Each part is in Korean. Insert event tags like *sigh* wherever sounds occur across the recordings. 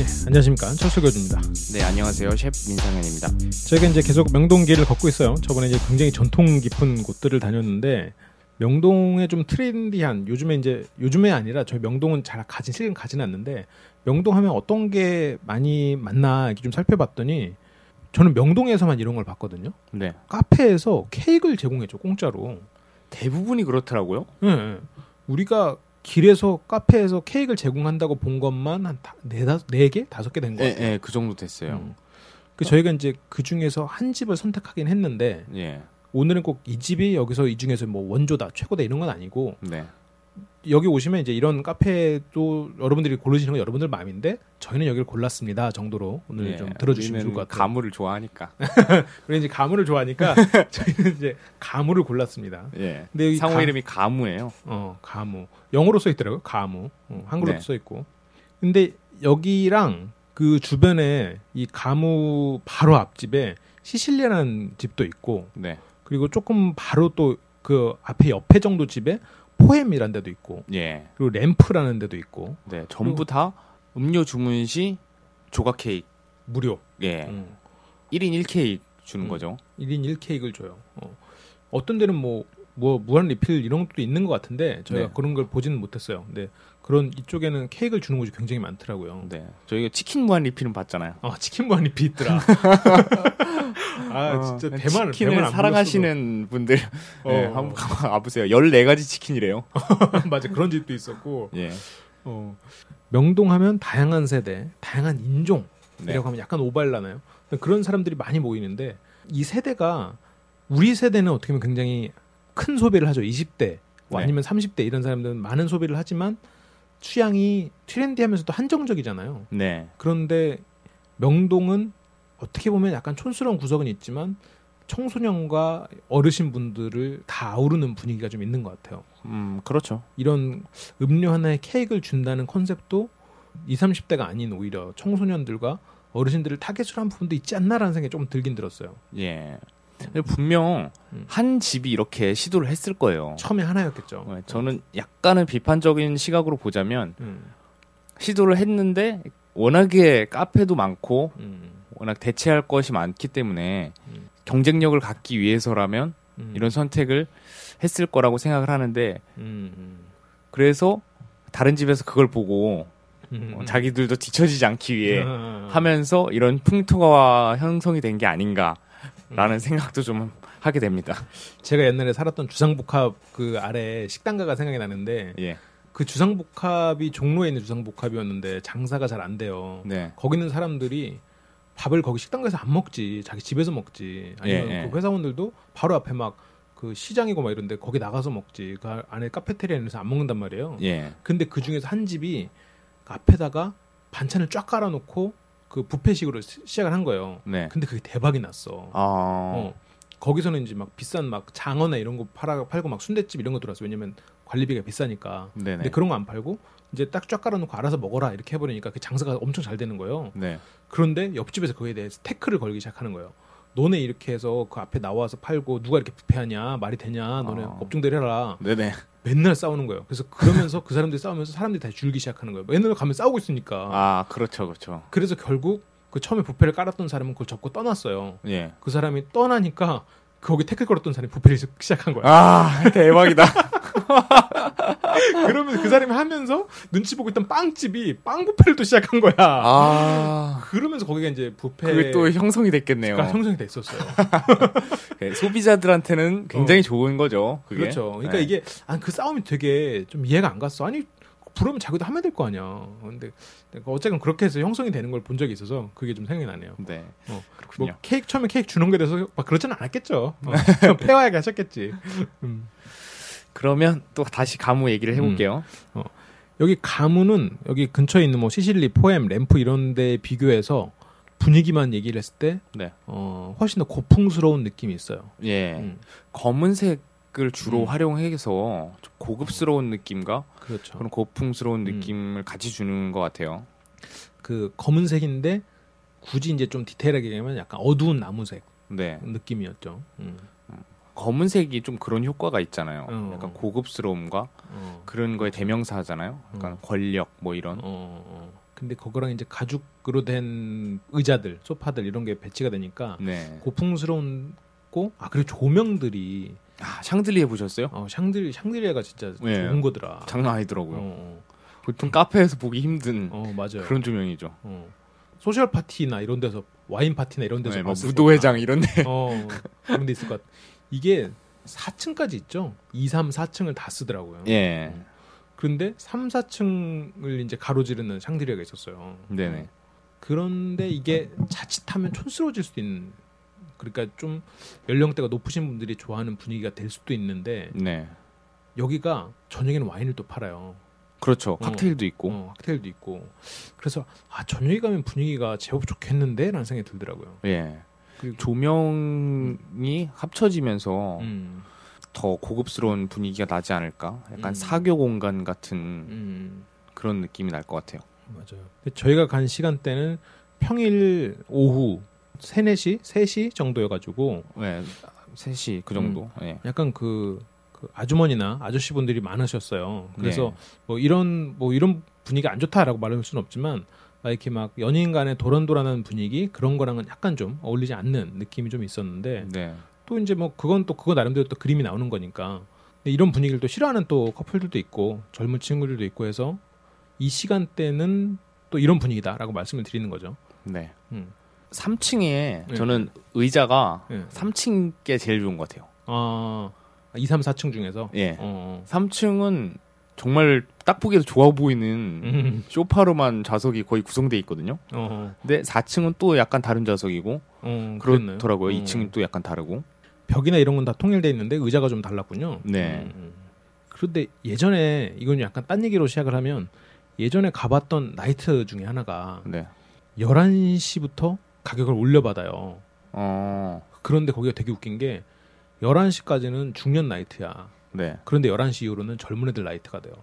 네, 안녕하십니까 철철교주입니다 네, 안녕하세요. 셰프 민상현입니다. 저희가 이제 계속 명동길을 걷고 있어요 저번에 이제 굉장히 전통 깊은 곳들을 다녔는데 명동에 좀 트렌디한 요즘에 이제 요즘에 아니라 저희 명동은 잘 가진 실은 가진 않는데 명동 하면 어떤 게 많이 맞나 이렇게 좀 살펴봤더니 저는 명동에서만 이런 걸 봤거든요. 네. 카페에서 케이크를 제공해줘 공짜로. 대부분이 그렇더라고요. 예, 예. 우리가 길에서 카페에서 케이크를 제공한다고 본 것만 한네 다섯 네 개, 다섯 개 된거 예, 같아요. 예, 그 정도 됐어요. 음. 그 저희가 이제 그 중에서 한 집을 선택하긴 했는데 예. 오늘은 꼭 이 집이 여기서 이 중에서 뭐 원조다, 최고다 이런 건 아니고 네. 여기 오시면 이제 이런 카페도 여러분들이 고르시는 건 여러분들 마음인데 저희는 여기를 골랐습니다 정도로 오늘 예, 좀 들어주시면 좋을 것 같아요. 가물을 좋아하니까. *laughs* 우리 이제 가무를 좋아하니까 *laughs* 저희는 이제 가무를 골랐습니다. 예. 근데 상호 가- 이름이 가무예요. 어 가무 영어로 써 있더라고요. 가무 어, 한글로도 네. 써 있고. 근데 여기랑 그 주변에 이 가무 바로 앞집에 시실리아라는 집도 있고 네. 그리고 조금 바로 또 그 앞에 옆에 정도 집에 포엠이라는 데도 있고 예. 그리고 램프라는 데도 있고 네. 전부 다 음료 주문 시 조각 케이크. 무료. 예. 음. 1인 1케이크 주는 음. 거죠. 1인 1케이크를 줘요. 어. 어떤 데는 뭐, 뭐, 무한 리필 이런 것도 있는 것 같은데, 저희가 네. 그런 걸 보지는 못했어요. 근데 그런 이쪽에는 케이크를 주는 곳이 굉장히 많더라고요. 네. 저희가 치킨 무한 리필은 봤잖아요. 아, 치킨 무한 리필 있더라. *laughs* 아, 진짜 대만, 어, 치킨을 대만 안 사랑하시는 분들 어. 예, 한번 가보세요. 14가지 치킨이래요. *laughs* 맞아, 그런 집도 있었고, 예. 어. 명동 하면 다양한 세대, 다양한 인종, 네. 이라고 하면 약간 오발나나요? 그런 사람들이 많이 모이는데 이 세대가 우리 세대는 어떻게 보면 굉장히 큰 소비를 하죠. 20대 뭐 네. 아니면 30대 이런 사람들은 많은 소비를 하지만 취향이 트렌디하면서도 한정적이잖아요. 네. 그런데 명동은 어떻게 보면 약간 촌스러운 구석은 있지만 청소년과 어르신 분들을 다 아우르는 분위기가 좀 있는 것 같아요. 음, 그렇죠. 이런 음료 하나에 케이크를 준다는 컨셉도 20, 30대가 아닌 오히려 청소년들과 어르신들을 타겟으로 한 부분도 있지 않나라는 생각이 조금 들긴 들었어요. 예. 분명 음. 한 집이 이렇게 시도를 했을 거예요. 처음에 하나였겠죠. 어, 저는 약간은 비판적인 시각으로 보자면 음, 시도를 했는데 워낙에 카페도 많고 음, 워낙 대체할 것이 많기 때문에 음. 경쟁력을 갖기 위해서라면 음, 이런 선택을 했을 거라고 생각을 하는데 음, 음, 그래서 다른 집에서 그걸 보고 음, 어, 자기들도 뒤처지지 않기 위해 아, 하면서 이런 풍토가 형성이 된 게 아닌가 라는 음. 생각도 좀 하게 됩니다. 제가 옛날에 살았던 주상복합 그 아래 식당가가 생각이 나는데 예. 그 주상복합이 종로에 있는 주상복합이었는데 장사가 잘 안 돼요. 네. 거기 있는 사람들이 밥을 거기 식당 가서 안 먹지 자기 집에서 먹지 아니면 예, 예. 그 회사원들도 바로 앞에 막 그 시장이고 막 이런데 거기 나가서 먹지 그 안에 카페테리아에서 안 먹는단 말이에요 예. 근데 그 중에서 한 집이 그 앞에다가 반찬을 쫙 깔아놓고 그 뷔페식으로 시- 시작을 한 거예요 네. 근데 그게 대박이 났어 아. 어. 거기서는 이제 막 비싼 막 장어나 이런 거 팔아 팔고 막 순대집 이런 거 들어왔어 왜냐면 관리비가 비싸니까 네네. 근데 그런 거 안 팔고 이제 딱 쫙 깔아놓고 알아서 먹어라 이렇게 해버리니까 그 장사가 엄청 잘 되는 거예요 네. 그런데 옆집에서 그거에 대해서 태클을 걸기 시작하는 거예요. 너네 이렇게 해서 그 앞에 나와서 팔고 누가 이렇게 부패하냐 말이 되냐 너네 어. 업종대로 해라 네네. 맨날 싸우는 거예요. 그래서 그러면서 그 사람들이 싸우면서 사람들이 다시 줄기 시작하는 거예요. 맨날 가면 싸우고 있으니까. 아, 그렇죠, 그렇죠. 그래서 결국 그 처음에 부패를 깔았던 사람은 그걸 접고 떠났어요. 예. 그 사람이 떠나니까 거기 태클 걸었던 사람이 부패를 시작한 거야. 아, 대박이다. *laughs* *laughs* 그러면서 그 사람이 하면서 눈치 보고 있던 빵집이 빵 부패를 또 시작한 거야. 아, 그러면서 거기가 이제 부패 그게 또 형성이 됐겠네요. 가 형성이 됐었어요. *laughs* 네, 소비자들한테는 굉장히 좋은 거죠. 그게. 그렇죠. 그러니까 네. 이게 아, 그 싸움이 되게 좀 이해가 안 갔어. 아니 부르면 자기도 하면 될 거 아니야. 근데 어쨌든 그렇게 해서 형성이 되는 걸 본 적이 있어서 그게 좀 생각이 나네요. 네. 어, 그렇군요. 뭐 케이크 처음에 케이크 주는 거에 대해서 막 그렇지는 않았겠죠. 어, *laughs* 폐화하게 하셨겠지. 음. 그러면 또 다시 가무 얘기를 해볼게요. 여기 가무는 여기 근처에 있는 뭐 시실리, 포엠, 램프 이런 데 비교해서 분위기만 얘기를 했을 때 네. 어, 훨씬 더 고풍스러운 느낌이 있어요. 예. 음, 검은색을 주로 음. 활용해서 좀 고급스러운 느낌과 그렇죠. 그런 고풍스러운 음. 느낌을 같이 주는 것 같아요. 그 검은색인데 굳이 이제 좀 디테일하게 얘기하면 약간 어두운 나무색 네. 느낌이었죠. 음. 검은색이 좀 그런 효과가 있잖아요. 어. 약간 고급스러움과 어. 그런 거에 대명사 하잖아요. 약간 어. 권력 뭐 이런. 어, 어. 근데 그거랑 이제 가죽으로 된 의자들, 소파들 이런 게 배치가 되니까 네. 고풍스러운고 아 그리고 조명들이 아, 샹들리에 보셨어요? 어, 샹들 샹들리에가 진짜 네. 좋은 거더라. 장난 아니더라고요. 어, 보통 카페에서 보기 힘든. 그런 조명이죠. 어. 소셜 파티나 이런 데서 와인 파티나 이런 데서 네, 뭐 무도회장 이런데. 거다. 어, 그런 데 있을 것 같아. 이게 4층까지 있죠. 2, 3, 4층을 다 쓰더라고요. 예. 그런데 3, 4층을 이제 가로지르는 샹드리아가 있었어요. 네네. 그런데 이게 자칫하면 촌스러워질 수도 있는 그러니까 좀 연령대가 높으신 분들이 좋아하는 분위기가 될 수도 있는데 네. 여기가 저녁에는 와인을 또 팔아요. 그렇죠. 칵테일도 있고. 어, 칵테일도 있고. 그래서 아 저녁에 가면 분위기가 제법 좋겠는데라는 생각이 들더라고요. 예. 그리고 조명이 합쳐지면서 음, 더 고급스러운 분위기가 나지 않을까? 약간 음. 사교 공간 같은 음, 그런 느낌이 날 것 같아요. 맞아요. 근데 저희가 간 시간대는 평일 오후 3, 4시, 3시 정도여가지고 네. 3시 그 정도. 음. 예. 약간 그, 그 아주머니나 아저씨분들이 많으셨어요. 그래서 네. 뭐 이런 뭐 이런 분위기가 안 좋다라고 말할 수는 없지만 막 이렇게 막 연인 간의 도란도란한 분위기 그런 거랑은 약간 좀 어울리지 않는 느낌이 좀 있었는데 네. 또 이제 뭐 그건 또 그거 나름대로 또 그림이 나오는 거니까 근데 이런 분위기를 또 싫어하는 또 커플들도 있고 젊은 친구들도 있고 해서 이 시간대는 또 이런 분위기다라고 말씀을 드리는 거죠. 네. 음. 3층에 네. 저는 의자가 네. 3층 게 제일 좋은 것 같아요. 아, 2, 3, 4층 중에서 예. 어. 3층은 정말 딱 보기에도 좋아 보이는 음. 쇼파로만 좌석이 거의 구성돼 있거든요. 어. 근데 4층은 또 약간 다른 좌석이고 어. 그렇더라고요. 어. 2층은 또 약간 다르고. 벽이나 이런 건 다 통일돼 있는데 의자가 좀 달랐군요. 네. 음, 음. 그런데 예전에 이건 약간 딴 얘기로 시작을 하면 예전에 가봤던 나이트 중에 하나가 네. 11시부터 가격을 올려받아요. 어. 그런데 거기가 되게 웃긴 게 11시까지는 중년 나이트야. 네. 그런데 11시 이후로는 젊은 애들 나이트가 돼요.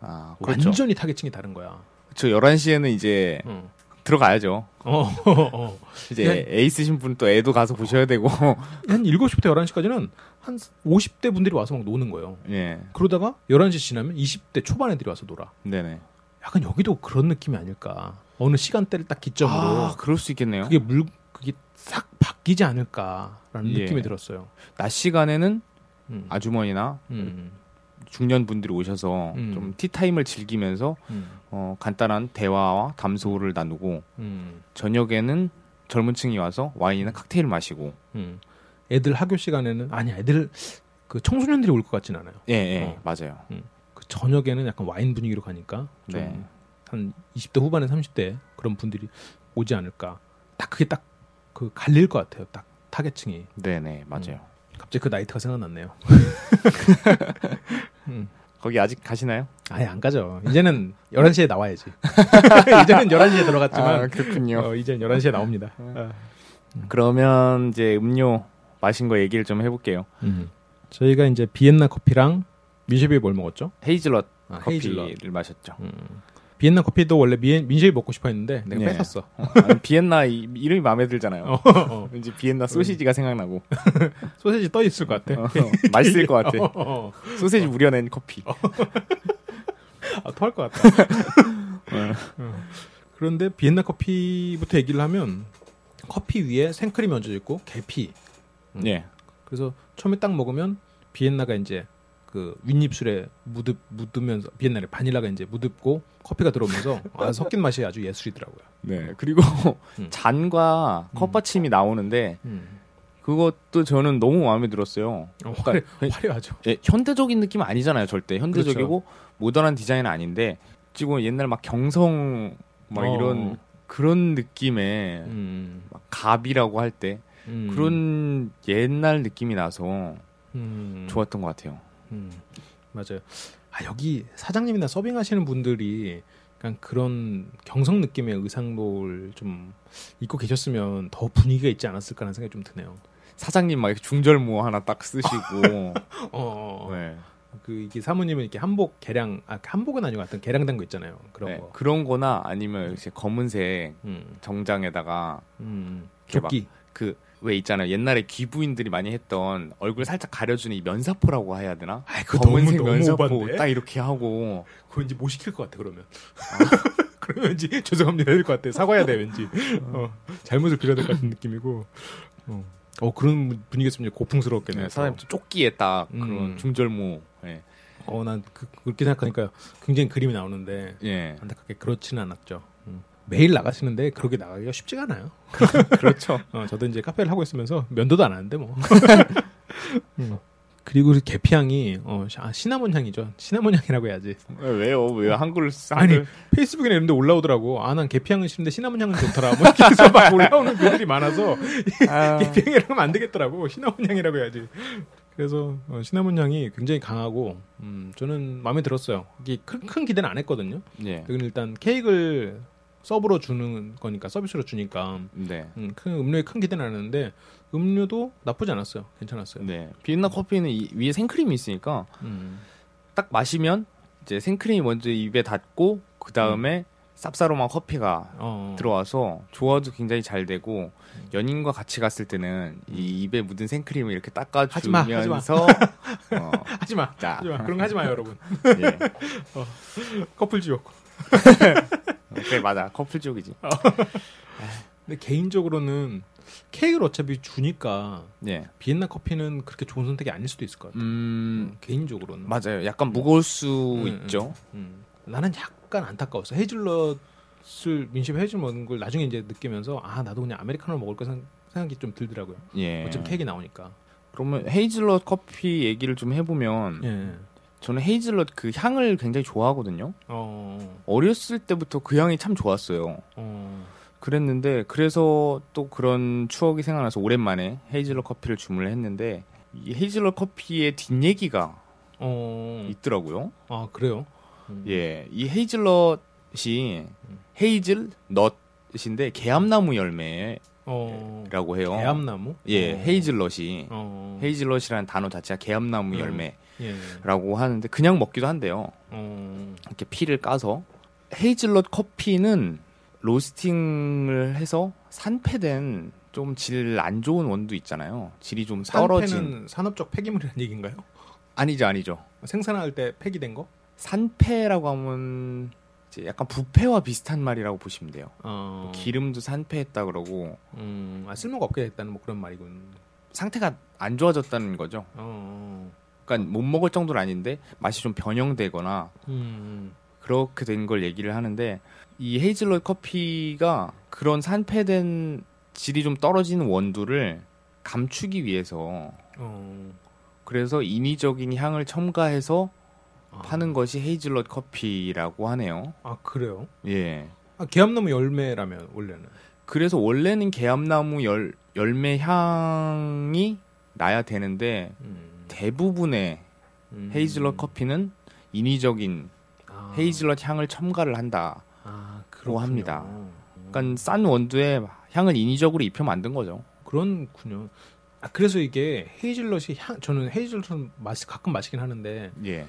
아, 그렇죠. 완전히 타겟층이 다른 거야. 저 11시에는 이제 어. 들어가야죠. 어, 어. 이제 네. 애 있으신 분 또 애도 가서 보셔야 되고. *laughs* 한 7시부터 11시까지는 한 50대 분들이 와서 막 노는 거예요. 예. 그러다가 11시 지나면 20대 초반 애들이 와서 놀아. 네네. 약간 여기도 그런 느낌이 아닐까. 어느 시간대를 딱 기점으로 아, 그럴 수 있겠네요. 그게 물 그게 싹 바뀌지 않을까라는 예. 느낌이 들었어요. 낮 시간에는 음. 아주머니나 음. 중년 분들이 오셔서 음. 좀 티타임을 즐기면서 음. 어, 간단한 대화와 담소를 나누고 음. 저녁에는 젊은 층이 와서 와인이나 칵테일 마시고 음. 애들 학교 시간에는 아니 애들 그 청소년들이 올 것 같진 않아요. 예, 예 어. 맞아요. 그 저녁에는 약간 와인 분위기로 가니까 좀 네. 한 20대 후반에 30대 그런 분들이 오지 않을까. 딱 그게 딱 그 갈릴 것 같아요. 딱 타겟층이. 네네 맞아요. 갑자기 그 나이트가 생각났네요. *laughs* 음. 거기 아직 가시나요? 아예 안 가죠. 이제는 11시에 나와야지. *laughs* 이제는 11시에 들어갔지만 아, 그렇군요. 어, 이제는 11시에 나옵니다. 어. 그러면 이제 음료 마신 거 얘기를 좀 해볼게요. 음. 저희가 이제 비엔나 커피랑 민셰비 뭘 먹었죠? 헤이즐넛 아, 커피를 헤이즐넛. 마셨죠. 음. 비엔나 커피도 원래 미엔, 민셰비 먹고 싶어 했는데 내가 네. 뺏었어. 어, 아니, 비엔나 이, 이름이 마음에 들잖아요. 어, 어. 왠지 비엔나 소시지가 생각나고 *laughs* 소세지 떠 있을 것 같아. 어, 맛있을 것 같아. *laughs* 어, 어. 소세지 우려낸 커피. *laughs* 아, 토할 것 같다. 어. 어. 그런데 비엔나 커피부터 얘기를 하면 커피 위에 생크림이 얹어져 있고 계피. 음. 예. 그래서 처음에 딱 먹으면 비엔나가 이제 그 윗입술에 묻으, 묻으면서 비엔나를 바닐라가 이제 묻고 커피가 들어오면서 *laughs* 아, 섞인 맛이 아주 예술이더라고요. 네. 그리고 *laughs* 음. 잔과 컵받침이 나오는데 음. 그것도 저는 너무 마음에 들었어요. 어, 화려, 그러니까 화려하죠. 예, 현대적인 느낌 아니잖아요, 절대. 현대적이고 그렇죠. 모던한 디자인은 아닌데 지금 옛날 막 경성 막 어. 이런 그런 느낌의 음. 막 갑이라고 할때 음. 그런 옛날 느낌이 나서 음. 좋았던 것 같아요. 음. 맞아요. 아 여기 사장님이나 서빙하시는 분들이 약간 그런 경성 느낌의 의상도를 좀 입고 계셨으면 더 분위기가 있지 않았을까라는 생각이 좀 드네요. 사장님 막 이렇게 중절모 하나 딱 쓰시고 *laughs* 어, 어, 어. 네. 그 이게 사모님은 이렇게 한복 개량 아 한복은 아니고 하여튼 개량된 거 있잖아요. 그런 네, 거. 그런 거나 아니면 이제 검은색 음, 정장에다가 음, 조끼. 그 왜 있잖아요. 옛날에 귀부인들이 많이 했던 얼굴 살짝 가려주는 이 면사포라고 해야 되나? 아, 그거 검은색 너무 너무 면사포 오반데. 딱 이렇게 하고 그거 왠지 못 시킬 것 같아 그러면. *laughs* 그러면 왠지 죄송합니다 해야 될 것 같아. 사과해야 돼 왠지. 어, 잘못을 빌어야 될 것 같은 느낌이고. 어, 어 그런 분위기였으면 이제 고풍스러웠겠네요. 네, 사장님 쪼끼에 딱 음. 그런 중절모. 예. 어난 그, 그렇게 생각하니까 굉장히 그림이 나오는데 예. 안타깝게 그렇지는 않았죠. 음. 매일 나가시는데 그렇게 나가기가 쉽지가 않아요. *laughs* 그렇죠. 어, 저도 이제 카페를 하고 있으면서 면도도 안 하는데 뭐. *laughs* 음. 그리고 그 계피향이 어, 시- 아, 시나몬 향이죠. 시나몬 향이라고 해야지. 왜요? 왜 한글 아니 페이스북이나 이런 데 올라오더라고. 아 난 계피향은 싫은데 시나몬 향은 좋더라. 뭐 이렇게 해서 막 올라오는 글들이 많아서 *laughs* 아, 계피향이라고 하면 안 되겠더라고. 시나몬 향이라고 해야지. 그래서 어, 시나몬 향이 굉장히 강하고 음, 저는 마음에 들었어요. 이게 큰, 큰 기대는 안 했거든요. 예. 여기는 일단 케이크를 서브로 주는 거니까 서비스로 주니까 네. 음, 큰 음료에 큰 기대는 안 했는데 음료도 나쁘지 않았어요. 괜찮았어요. 네. 비엔나 커피는 이, 위에 생크림이 있으니까 음. 딱 마시면 이제 생크림이 먼저 입에 닿고 그 다음에 쌉싸름한 커피가 어. 들어와서 조화도 굉장히 잘 되고 연인과 같이 갔을 때는 음. 이 입에 묻은 생크림을 이렇게 하지 마, 하지 마. 닦아주면서 *laughs* 어, 하지 마. 자. 하지 마. 그런 거 하지 마요, 여러분. 예. *laughs* *laughs* 커플 지옥. 그래 맞아 커플 쪽이지. 근데 개인적으로는 케이크를 어차피 주니까 예. 비엔나 커피는 그렇게 좋은 선택이 아닐 수도 있을 것 같아요. 음 개인적으로는. 맞아요. 약간 무거울 수 음, 있죠. 음. 나는 약간 안타까웠어. 헤이즐넛을 민심 헤이즐 먹는 걸 나중에 이제 느끼면서 아 나도 그냥 아메리카노 먹을 거 생- 생각이 좀 들더라고요. 예. 어차피 케이크 나오니까. 그러면 헤이즐넛 커피 얘기를 좀 해보면 예. 저는 헤이즐넛 그 향을 굉장히 좋아하거든요. 어. 어렸을 때부터 그 향이 참 좋았어요. 어. 그랬는데 그래서 또 그런 추억이 생각나서 오랜만에 헤이즐넛 커피를 주문을 했는데 이 헤이즐넛 커피의 뒷얘기가 어. 있더라고요. 아 그래요? 음. 예, 이 헤이즐넛이 헤이즐 넛인데 개암나무 열매라고 어. 해요. 대암나무? 예, 어. 헤이즐넛이 어. 헤이즐넛이라는 단어 자체가 개암나무 음. 열매 라고 예. 하는데 그냥 먹기도 한대요. 어. 이렇게 피를 까서 헤이즐넛 커피는 로스팅을 해서 산패된 좀 질 안 좋은 원두 있잖아요. 질이 좀 떨어진 산업적 폐기물이라는 얘기인가요? 아니죠, 아니죠. 생산할 때 폐기된 거? 산패라고 하면 이제 약간 부패와 비슷한 말이라고 보시면 돼요. 어. 기름도 산패했다 그러고 음. 아, 쓸모가 없게 됐다는 뭐 그런 말이군. 상태가 안 좋아졌다는 거죠. 어. 그러니까 못 먹을 정도는 아닌데 맛이 좀 변형되거나 음. 그렇게 된 걸 얘기를 하는데 이 헤이즐넛 커피가 그런 산패된 질이 좀 떨어지는 원두를 감추기 위해서 어. 그래서 인위적인 향을 첨가해서 아. 파는 것이 헤이즐넛 커피라고 하네요. 아 그래요? 예. 아, 개암나무 열매라면 원래는. 그래서 원래는 개암나무 열, 열매 향이 나야 되는데 음. 대부분의 음. 헤이즐넛 커피는 인위적인 아. 헤이즐넛 향을 첨가를 한다고 아. 합니다. 그러니까 싼 원두에 향을 인위적으로 입혀 만든 거죠. 그렇군요. 아, 그래서 이게 헤이즐넛이 향 저는 헤이즐넛 맛이 가끔 마시긴 하는데 예.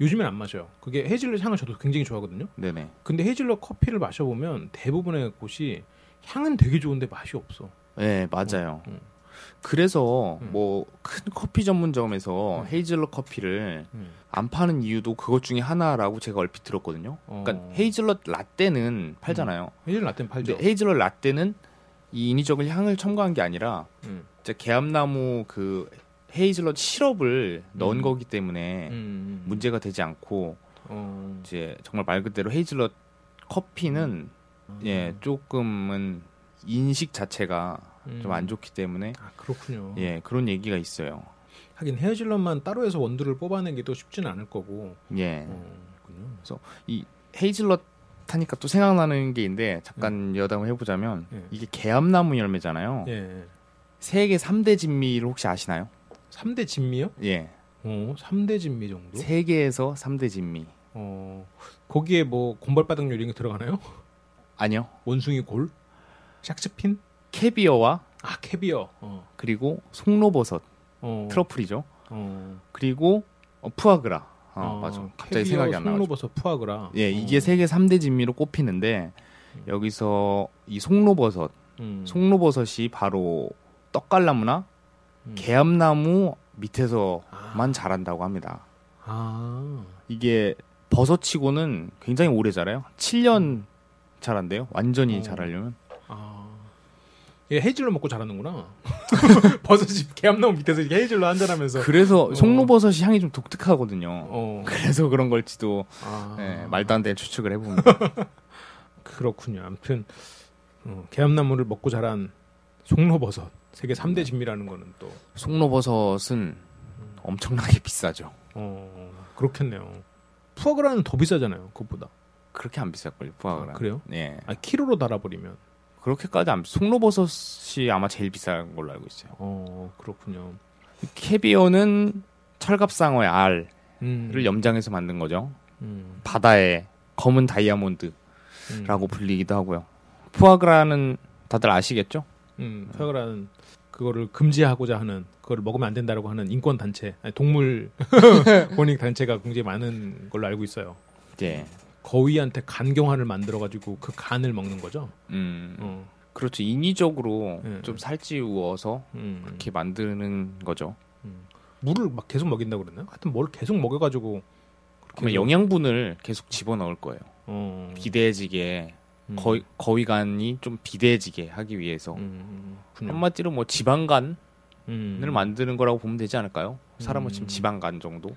요즘엔 안 마셔요. 그게 헤이즐넛 향을 저도 굉장히 좋아하거든요. 네네. 근데 헤이즐넛 커피를 마셔보면 대부분의 곳이 향은 되게 좋은데 맛이 없어. 네, 맞아요. 음, 음. 그래서 음. 뭐큰 커피 전문점에서 음. 헤이즐넛 커피를 음. 안 파는 이유도 그것 중에 하나라고 제가 얼핏 들었거든요. 그러니까 어. 헤이즐넛 라떼는 팔잖아요. 헤이즐넛 라떼는 팔죠. 헤이즐넛 라떼는 이 인위적인 향을 첨가한 게 아니라 음. 이제 개암나무 그 헤이즐넛 시럽을 넣은 음. 거기 때문에 음. 문제가 되지 않고 어. 이제 정말 말 그대로 헤이즐넛 커피는 음. 예 조금은 인식 자체가 음. 좀안 좋기 때문에 아 그렇군요. 예 그런 얘기가 있어요. 하긴 헤이즐넛만 따로 해서 원두를 뽑아내기도 쉽지는 않을 거고. 예 어, 그렇군요. 헤이즐넛 하니까 또 생각나는 게 있는데 잠깐 여담을 해보자면 예. 이게 개암나무 열매잖아요. 예. 세계 3대 진미를 혹시 아시나요? 3대 진미요? 예 어, 3대 진미 정도? 세계에서 3대 진미 어, 거기에 뭐 곰발바닥 요리 들어가나요? 아니요. 원숭이 골? 샥스핀? 캐비어와 아 캐비어. 어. 그리고 송로버섯 어. 트러플이죠. 어. 그리고 어, 푸아그라. 어, 어, 맞아. 갑자기 캐비어, 생각이 안 나죠. 송로버섯 푸아그라. 예, 어. 이게 세계 3대 진미로 꼽히는데 여기서 이 송로버섯, 음. 송로버섯이 바로 떡갈나무나 음. 개암나무 밑에서만 아. 자란다고 합니다. 아. 이게 버섯치고는 굉장히 오래 자라요. 7년 자란대요. 완전히 어. 자라려면. 아. 얘 헤이즐넛 먹고 자라는구나. *laughs* 버섯이 개암나무 밑에서 이렇게 헤이즐넛 한잔하면서. 그래서 어. 송로버섯이 향이 좀 독특하거든요. 어. 그래서 그런 걸지도 아. 예, 말도 안 되는 추측을 해봅니다. *laughs* 그렇군요. 아무튼 어, 개암나무를 먹고 자란 송로버섯 세계 3대 진미라는 거는 또 송로버섯은 엄청나게 비싸죠. 어, 그렇겠네요. 푸아그라는 더 비싸잖아요. 그것보다. 그렇게 안 비쌀걸요, 푸아그라. 아, 그래요? 예. 아, 키로로 달아버리면. 그렇게까지 안 비- 송로버섯이 아마 제일 비싼 걸로 알고 있어요. 어, 그렇군요. 캐비어는 철갑상어의 알을 음, 염장해서 만든 거죠. 음, 바다의 검은 다이아몬드라고 음, 불리기도 하고요. 푸아그라는 다들 아시겠죠? 음, 푸아그라는 그거를 금지하고자 하는 그거를 먹으면 안 된다라고 하는 인권 단체, 아니, 동물 *laughs* 권익 단체가 굉장히 많은 걸로 알고 있어요. 예. 거위한테 간경화를 만들어 가지고 그 간을 먹는 거죠. 음, 어, 그렇죠. 인위적으로 예. 좀 살찌우어서 음, 이렇게 만드는 거죠. 물을 막 계속 먹인다고 그랬나요? 하여튼 뭘 계속 먹여가지고 그러면 해서- 영양분을 계속 집어넣을 거예요. 어, 비대해지게 음, 거위, 거위간이 좀 비대해지게 하기 위해서 음, 그냥, 한마디로 뭐 지방간을 음. 만드는 거라고 보면 되지 않을까요? 사람은 음. 지금 지방간 정도.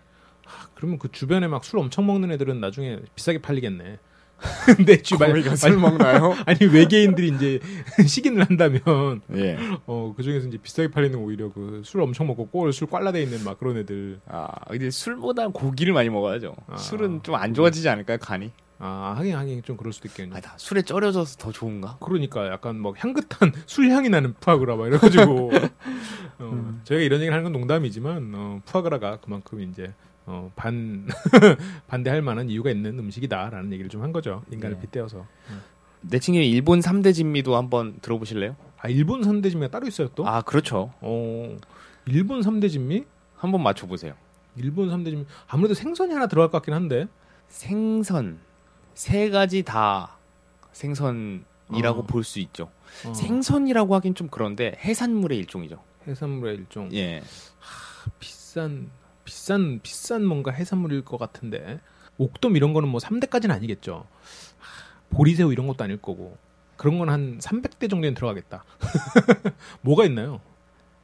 그러면 그 주변에 막 술 엄청 먹는 애들은 나중에 비싸게 팔리겠네. *laughs* 내 주변 아니, 먹나요? *laughs* 아니 외계인들이 이제 *laughs* 식인을 한다면 예. 어 그 중에서 이제 비싸게 팔리는 오히려 그 술 엄청 먹고 꼴술 꽐라돼 있는 막 그런 애들 아, 근데 술보다 고기를 많이 먹어야죠. 아. 술은 좀 안 좋아지지 않을까요, 간이? 아 하긴 하긴 좀 그럴 수도 있겠네. 아, 나 술에 쩔여져서 더 좋은가? 그러니까 약간 막 향긋한 술 향이 나는 푸아그라 막 이래가지고 어, 음. 저희가 이런 얘기를 하는 건 농담이지만 어, 푸아그라가 그만큼 이제 어, 반 *laughs* 반대할 만한 이유가 있는 음식이다라는 얘기를 좀 한 거죠 인간을 네. 빗대어서 내친님이 일본 3대 진미도 한번 들어보실래요? 아 일본 3대 진미가 따로 있어요 또? 아, 그렇죠. 어 일본 3대 진미? 한번 맞춰보세요. 일본 3대 진미 아무래도 생선이 하나 들어갈 것 같긴 한데 생선. 세 가지 다 생선이라고 어. 볼수 있죠. 어, 생선이라고 하긴 좀 그런데 해산물의 일종이죠. 해산물의 일종 예. 비싼 비싼 비싼 뭔가 해산물일 것 같은데 옥돔 이런 거는 뭐 3대까지는 아니겠죠. 하, 보리새우 이런 것도 아닐 거고 그런 건 한 300대 정도는 들어가겠다. *laughs* 뭐가 있나요?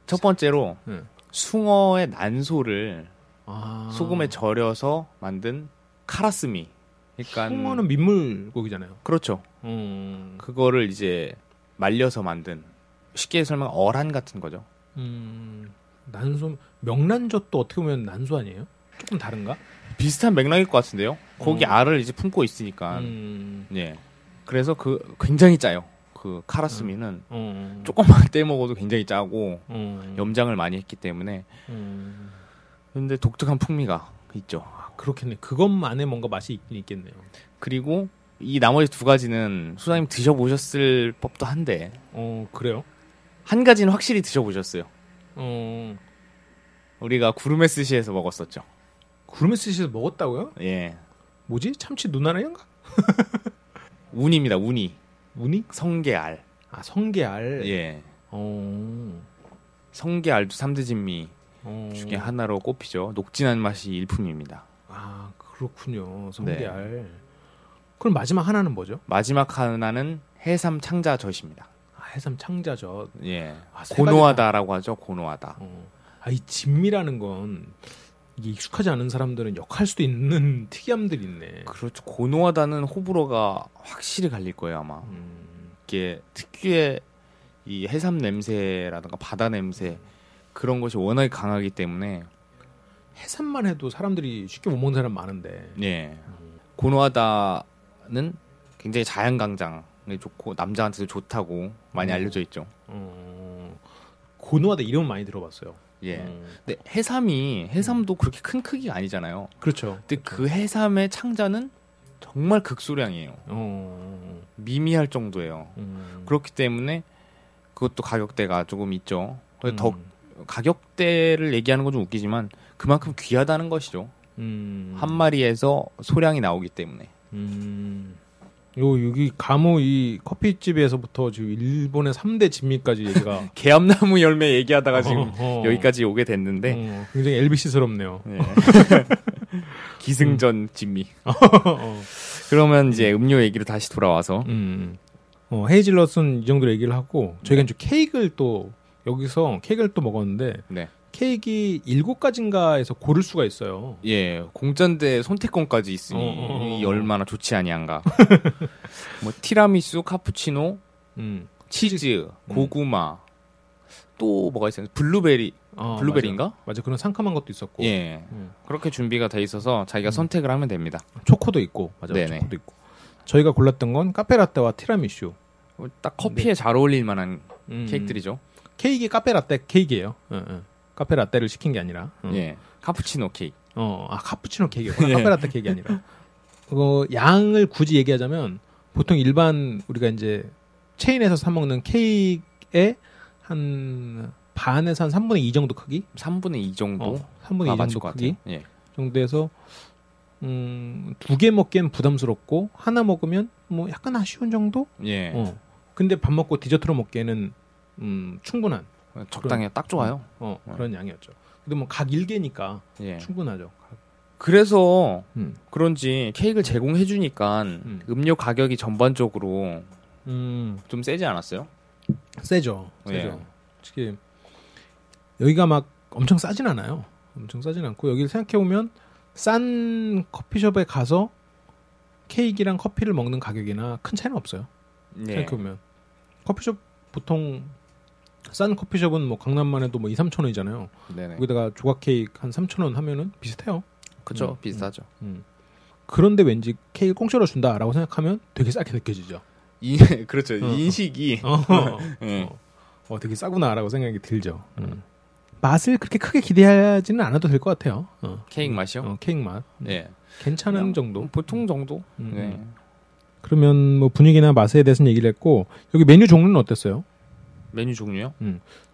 첫 번째로 네. 숭어의 난소를 아, 소금에 절여서 만든 카라스미. 그러니까 숭어는 민물고기잖아요. 그렇죠. 음, 그거를 이제 말려서 만든 쉽게 설명 어란 같은 거죠. 음, 난소 명란젓도 어떻게 보면 난소 아니에요? 조금 다른가? 비슷한 맥락일 것 같은데요. 거기 음. 알을 이제 품고 있으니까. 음, 예. 그래서 그 굉장히 짜요. 그 카라스미는 어, 조금만 *laughs* 떼 먹어도 굉장히 짜고 어, 염장을 많이 했기 때문에 음, 근데 독특한 풍미가 있죠. 아, 그렇겠네. 그것만의 뭔가 맛이 있긴 있겠네요. 그리고 이 나머지 두 가지는 수사님 드셔보셨을 법도 한데 어, 그래요? 한 가지는 확실히 드셔보셨어요. 어, 우리가 구르메 스시에서 먹었었죠. 구르메 스시에서 먹었다고요? 예. 뭐지? 참치 눈알인가? *laughs* 운입니다. 운이 무늬? 성게알. 아 성게알. 예. 어. 성게알도 삼대진미 어. 중에 하나로 꼽히죠. 녹진한 맛이 일품입니다. 아 그렇군요. 성게알. 그럼 마지막 하나는 뭐죠? 마지막 하나는 해삼 창자 젓입니다. 아, 해삼 창자젓. 예. 아, 세 고노하다라고 하죠. 고노하다. 어. 아이 진미라는 건 이게 익숙하지 않은 사람들은 역할 수도 있는 *laughs* 특이함들이 있네. 그렇죠. 고노하다는 호불호가 확실히 갈릴 거예요, 아마. 음, 이게 특유의 이 해삼 냄새라든가 바다 냄새 그런 것이 워낙에 강하기 때문에 해삼만 해도 사람들이 쉽게 못 먹는 사람 많은데. 예. 고노하다는 굉장히 자연강장에 좋고 남자한테도 좋다고 많이 음. 알려져 있죠. 어, 고노하다 이름 많이 들어봤어요. 예. 음. 근데 해삼이 해삼도 그렇게 큰 크기가 아니잖아요. 그렇죠. 근데 그 해삼의 창자는 정말 극소량이에요. 어. 미미할 정도예요. 음. 그렇기 때문에 그것도 가격대가 조금 있죠. 음. 더 가격대를 얘기하는 건 좀 웃기지만 그만큼 귀하다는 것이죠. 음. 한 마리에서 소량이 나오기 때문에. 음. 요 여기 가모 이 커피집에서부터 지금 일본의 3대 진미까지 얘기가 *laughs* 개암나무 열매 얘기하다가 지금 어, 어. 여기까지 오게 됐는데 어, 굉장히 LBC스럽네요. 예. *laughs* 기승전 진미. 어. 그러면 이제 음료 얘기로 다시 돌아와서 음. 어, 헤이즐넛은 이 정도로 얘기를 하고 저희가 이제 케이크를 또 여기서 케이크를 또 먹었는데 네. 케이크 일곱 가지인가에서 고를 수가 있어요. 예 공짜인데 선택권까지 있으니 어, 어, 어. 이 얼마나 좋지 아니한가. *laughs* 뭐 티라미수, 카푸치노, 음. 치즈, 음. 고구마, 또 뭐가 있어요? 블루베리, 어, 블루베리인가? 맞아. 맞아. 그런 상큼한 것도 있었고. 예 음. 그렇게 준비가 돼 있어서 자기가 음. 선택을 하면 됩니다. 초코도 있고. 맞아. 네네. 초코도 있고. 저희가 골랐던 건 카페라떼와 티라미슈. 어, 딱 커피에 잘 어울릴 만한 음. 케이크들이죠. 케이크 카페라떼 케이크예요. 어, 어. 카페 라떼를 시킨 게 아니라. 어. 예 카푸치노 케이크. 어, 아 카푸치노 케이크구나. *laughs* 예. 카페 라떼 케이크 아니라. 그거 양을 굳이 얘기하자면 보통 일반 우리가 이제 체인에서 사 먹는 케이크의 한 반에서 한 3분의 2 정도 크기? 3분의 2 정도. 어, 3분의 2 아, 정도 것 크기. 예. 정도에서 음, 두 개 먹기엔 부담스럽고 하나 먹으면 뭐 약간 아쉬운 정도? 예. 어. 근데 밥 먹고 디저트로 먹기에는 음, 충분한 적당히 딱 좋아요. 어, 네. 그런 양이었죠. 근데 뭐각 1개니까 예. 충분하죠. 그래서 음. 그런지 케이크를 제공해 주니까 음. 음료 가격이 전반적으로 음. 좀 세지 않았어요? 세죠. 예. 세죠. 특히 여기가 막 엄청 싸진 않아요. 엄청 싸진 않고 여기를 생각해 보면 싼 커피숍에 가서 케이크랑 커피를 먹는 가격이나 큰 차이는 없어요. 예. 생각해 보면 커피숍 보통 싼 커피숍은 뭐 강남만 해도 뭐 2, 3천 원이잖아요. 네네. 거기다가 조각 케이크 한 3천 원 하면은 비슷해요. 그쵸 음, 비슷하죠. 음. 그런데 왠지 케이크 공짜로 준다라고 생각하면 되게 싸게 느껴지죠. 이 *laughs* 그렇죠 어. 인식이 어, 예. 어, *laughs* 어, 되게 싸구나라고 생각이 들죠. 음. 맛을 그렇게 크게 기대하지는 않아도 될 것 같아요. 어. 케이크 맛이요? 어, 케이크 맛. 음. 예. 괜찮은 정도. 보통 정도. 음, 네. 음. 그러면 뭐 분위기나 맛에 대해서는 얘기를 했고 여기 메뉴 종류는 어땠어요? 메뉴 종류요?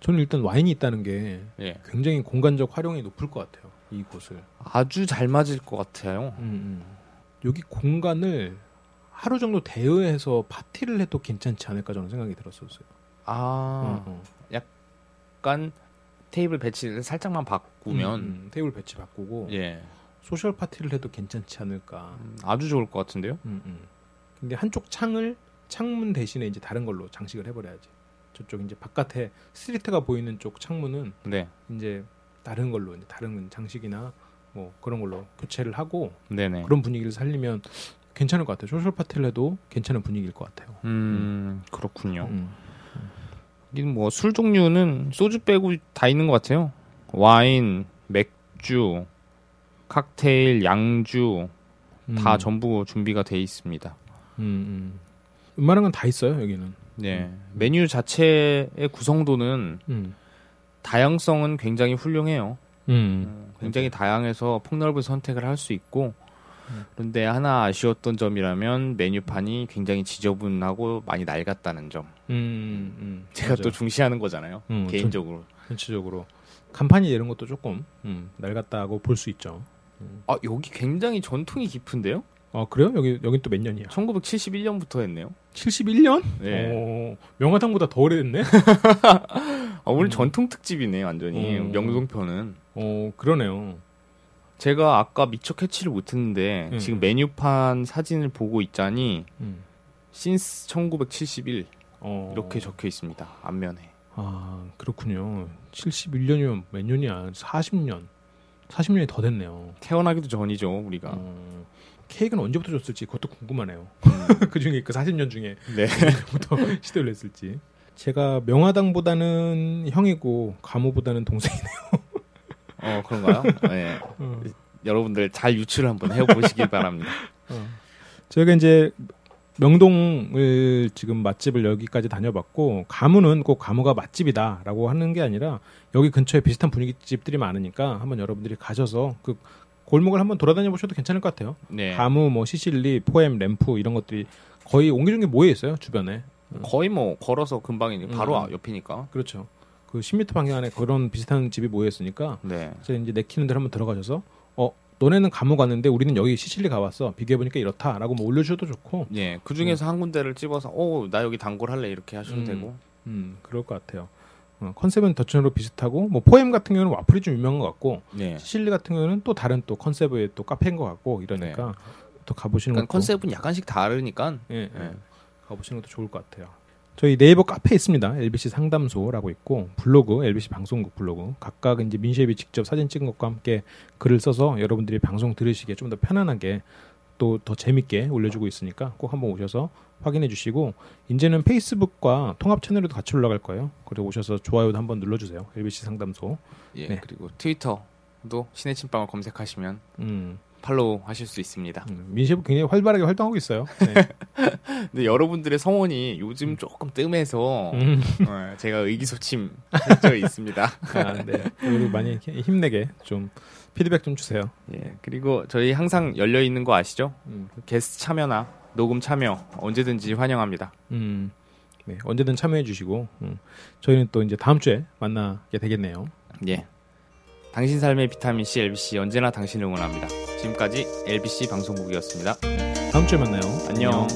저는 일단 와인이 있다는 게 예. 굉장히 공간적 활용이 높을 것 같아요. 이 곳을. 아주 잘 맞을 것 같아요. 음, 음. 여기 공간을 하루 정도 대여해서 파티를 해도 괜찮지 않을까 저는 생각이 들었었어요. 아, 어, 어. 약간 테이블 배치를 살짝만 바꾸면 음, 음. 테이블 배치 바꾸고 예. social 파티를 해도 괜찮지 않을까. 음, 아주 좋을 것 같은데요. 음, 음. 근데 한쪽 창을 창문 대신에 이제 다른 걸로 장식을 해버려야지. 저쪽 이제 바깥에 street가 보이는 쪽 창문은 네. 이제 다른 걸로 이제 다른 장식이나 뭐 그런 걸로 교체를 하고 네네. 그런 분위기를 살리면 괜찮을 것 같아요. social 파티를 해도 괜찮은 분위기일 것 같아요. 음, 그렇군요. 음. 뭐 술 종류는 소주 빼고 다 있는 것 같아요. 와인, 맥주, 칵테일, 양주 다 음. 전부 준비가 돼 있습니다. 음, 음. 웬만한 건 다 있어요 여기는. 네. 메뉴 자체의 구성도는 음. 다양성은 굉장히 훌륭해요. 음. 굉장히 다양해서 폭넓은 선택을 할 수 있고 음. 그런데 하나 아쉬웠던 점이라면 메뉴판이 굉장히 지저분하고 많이 낡았다는 점. 음, 음. 제가 맞아요. 또 중시하는 거잖아요. 음, 개인적으로. 전체적으로 간판이 이런 것도 조금 음, 낡았다고 볼 수 있죠. 아 여기 굉장히 전통이 깊은데요? 어 그래요? 여기 여긴 또 몇 년이야? 1971년부터 했네요. 71년? 네. 어, 명화당보다 더 오래됐네. *laughs* 아, 오늘 음. 전통 특집이네 완전히 음. 명동편은. 어 그러네요. 제가 아까 미처 캐치를 못했는데 음. 지금 메뉴판 사진을 보고 있자니 음. 신스 1971 어, 이렇게 적혀 있습니다 앞면에. 아 그렇군요. 71년이면 몇 년이야? 40년. 40년이 더 됐네요. 태어나기도 전이죠 우리가. 어, 케이크는 언제부터 줬을지 그것도 궁금하네요. *laughs* 그 중에 그 40년 중에 네. 언제부터 *laughs* 시도를 했을지. 제가 명화당보다는 형이고 가모보다는 동생이네요. *laughs* 어 그런가요? 네. 어. 여러분들 잘 유출을 한번 해보시길 바랍니다. 어. 저희가 이제 명동을 지금 맛집을 여기까지 다녀봤고 가무는 꼭 가무가 맛집이다라고 하는 게 아니라 여기 근처에 비슷한 분위기 집들이 많으니까 한번 여러분들이 가셔서 그 골목을 한번 돌아다녀 보셔도 괜찮을 것 같아요. 네. 가무, 뭐 시실리, 포엠, 램프 이런 것들이 거의 옹기종기 모여 있어요 주변에. 거의 뭐 걸어서 금방이니 바로 음. 옆이니까. 그렇죠. 그 10m 방향 안에 그런 비슷한 집이 모여 있으니까 네. 그래서 이제 내키는 데로 한번 들어가셔서 어 너네는 감옥 갔는데 우리는 여기 시실리 가봤어 비교해 보니까 이렇다라고 뭐 올려주셔도 좋고 예, 그 중에서 한 군데를 집어서, 오, 나 여기 단골 할래 이렇게 하셔도 음. 되고. 음 그럴 것 같아요. 어, 컨셉은 더치너로 비슷하고 뭐 포엠 같은 경우는 와플이 좀 유명한 것 같고 네. 시실리 같은 경우는 또 다른 또 컨셉의 또 카페인 것 같고 이러니까 또 가보시는 그러니까 것도 컨셉은 약간씩 다르니까. 예, 예. 예. 가보시는 것도 좋을 것 같아요. 저희 네이버 카페 있습니다. LBC 상담소라고 있고 블로그, LBC 방송국 블로그 각각 이제 민셰비 직접 사진 찍은 것과 함께 글을 써서 여러분들이 방송 들으시기에 좀 더 편안하게 또 더 재밌게 올려주고 있으니까 꼭 한번 오셔서 확인해 주시고 이제는 페이스북과 통합 채널에도 같이 올라갈 거예요. 그리고 오셔서 좋아요도 한번 눌러주세요. LBC 상담소. 예, 네. 그리고 트위터도 신의 침방을 검색하시면 음, 팔로우 하실 수 있습니다. 음, 민셰브 굉장히 활발하게 활동하고 있어요. 네. *laughs* 근데 여러분들의 성원이 요즘 조금 뜸해서 음, 어, 제가 의기소침 해져 *laughs* 있습니다. 아, 네. 우리 많이 힘내게 좀 피드백 좀 주세요. 예, 그리고 저희 항상 열려 있는 거 아시죠? 음. 게스트 참여나 녹음 참여 언제든지 환영합니다. 음, 네, 언제든 참여해 주시고 음, 저희는 또 이제 다음 주에 만나게 되겠네요. 예. 당신 삶의 비타민 C LBC 언제나 당신을 응원합니다. 지금까지 LBC 방송국이었습니다. 다음 주에 만나요. 안녕.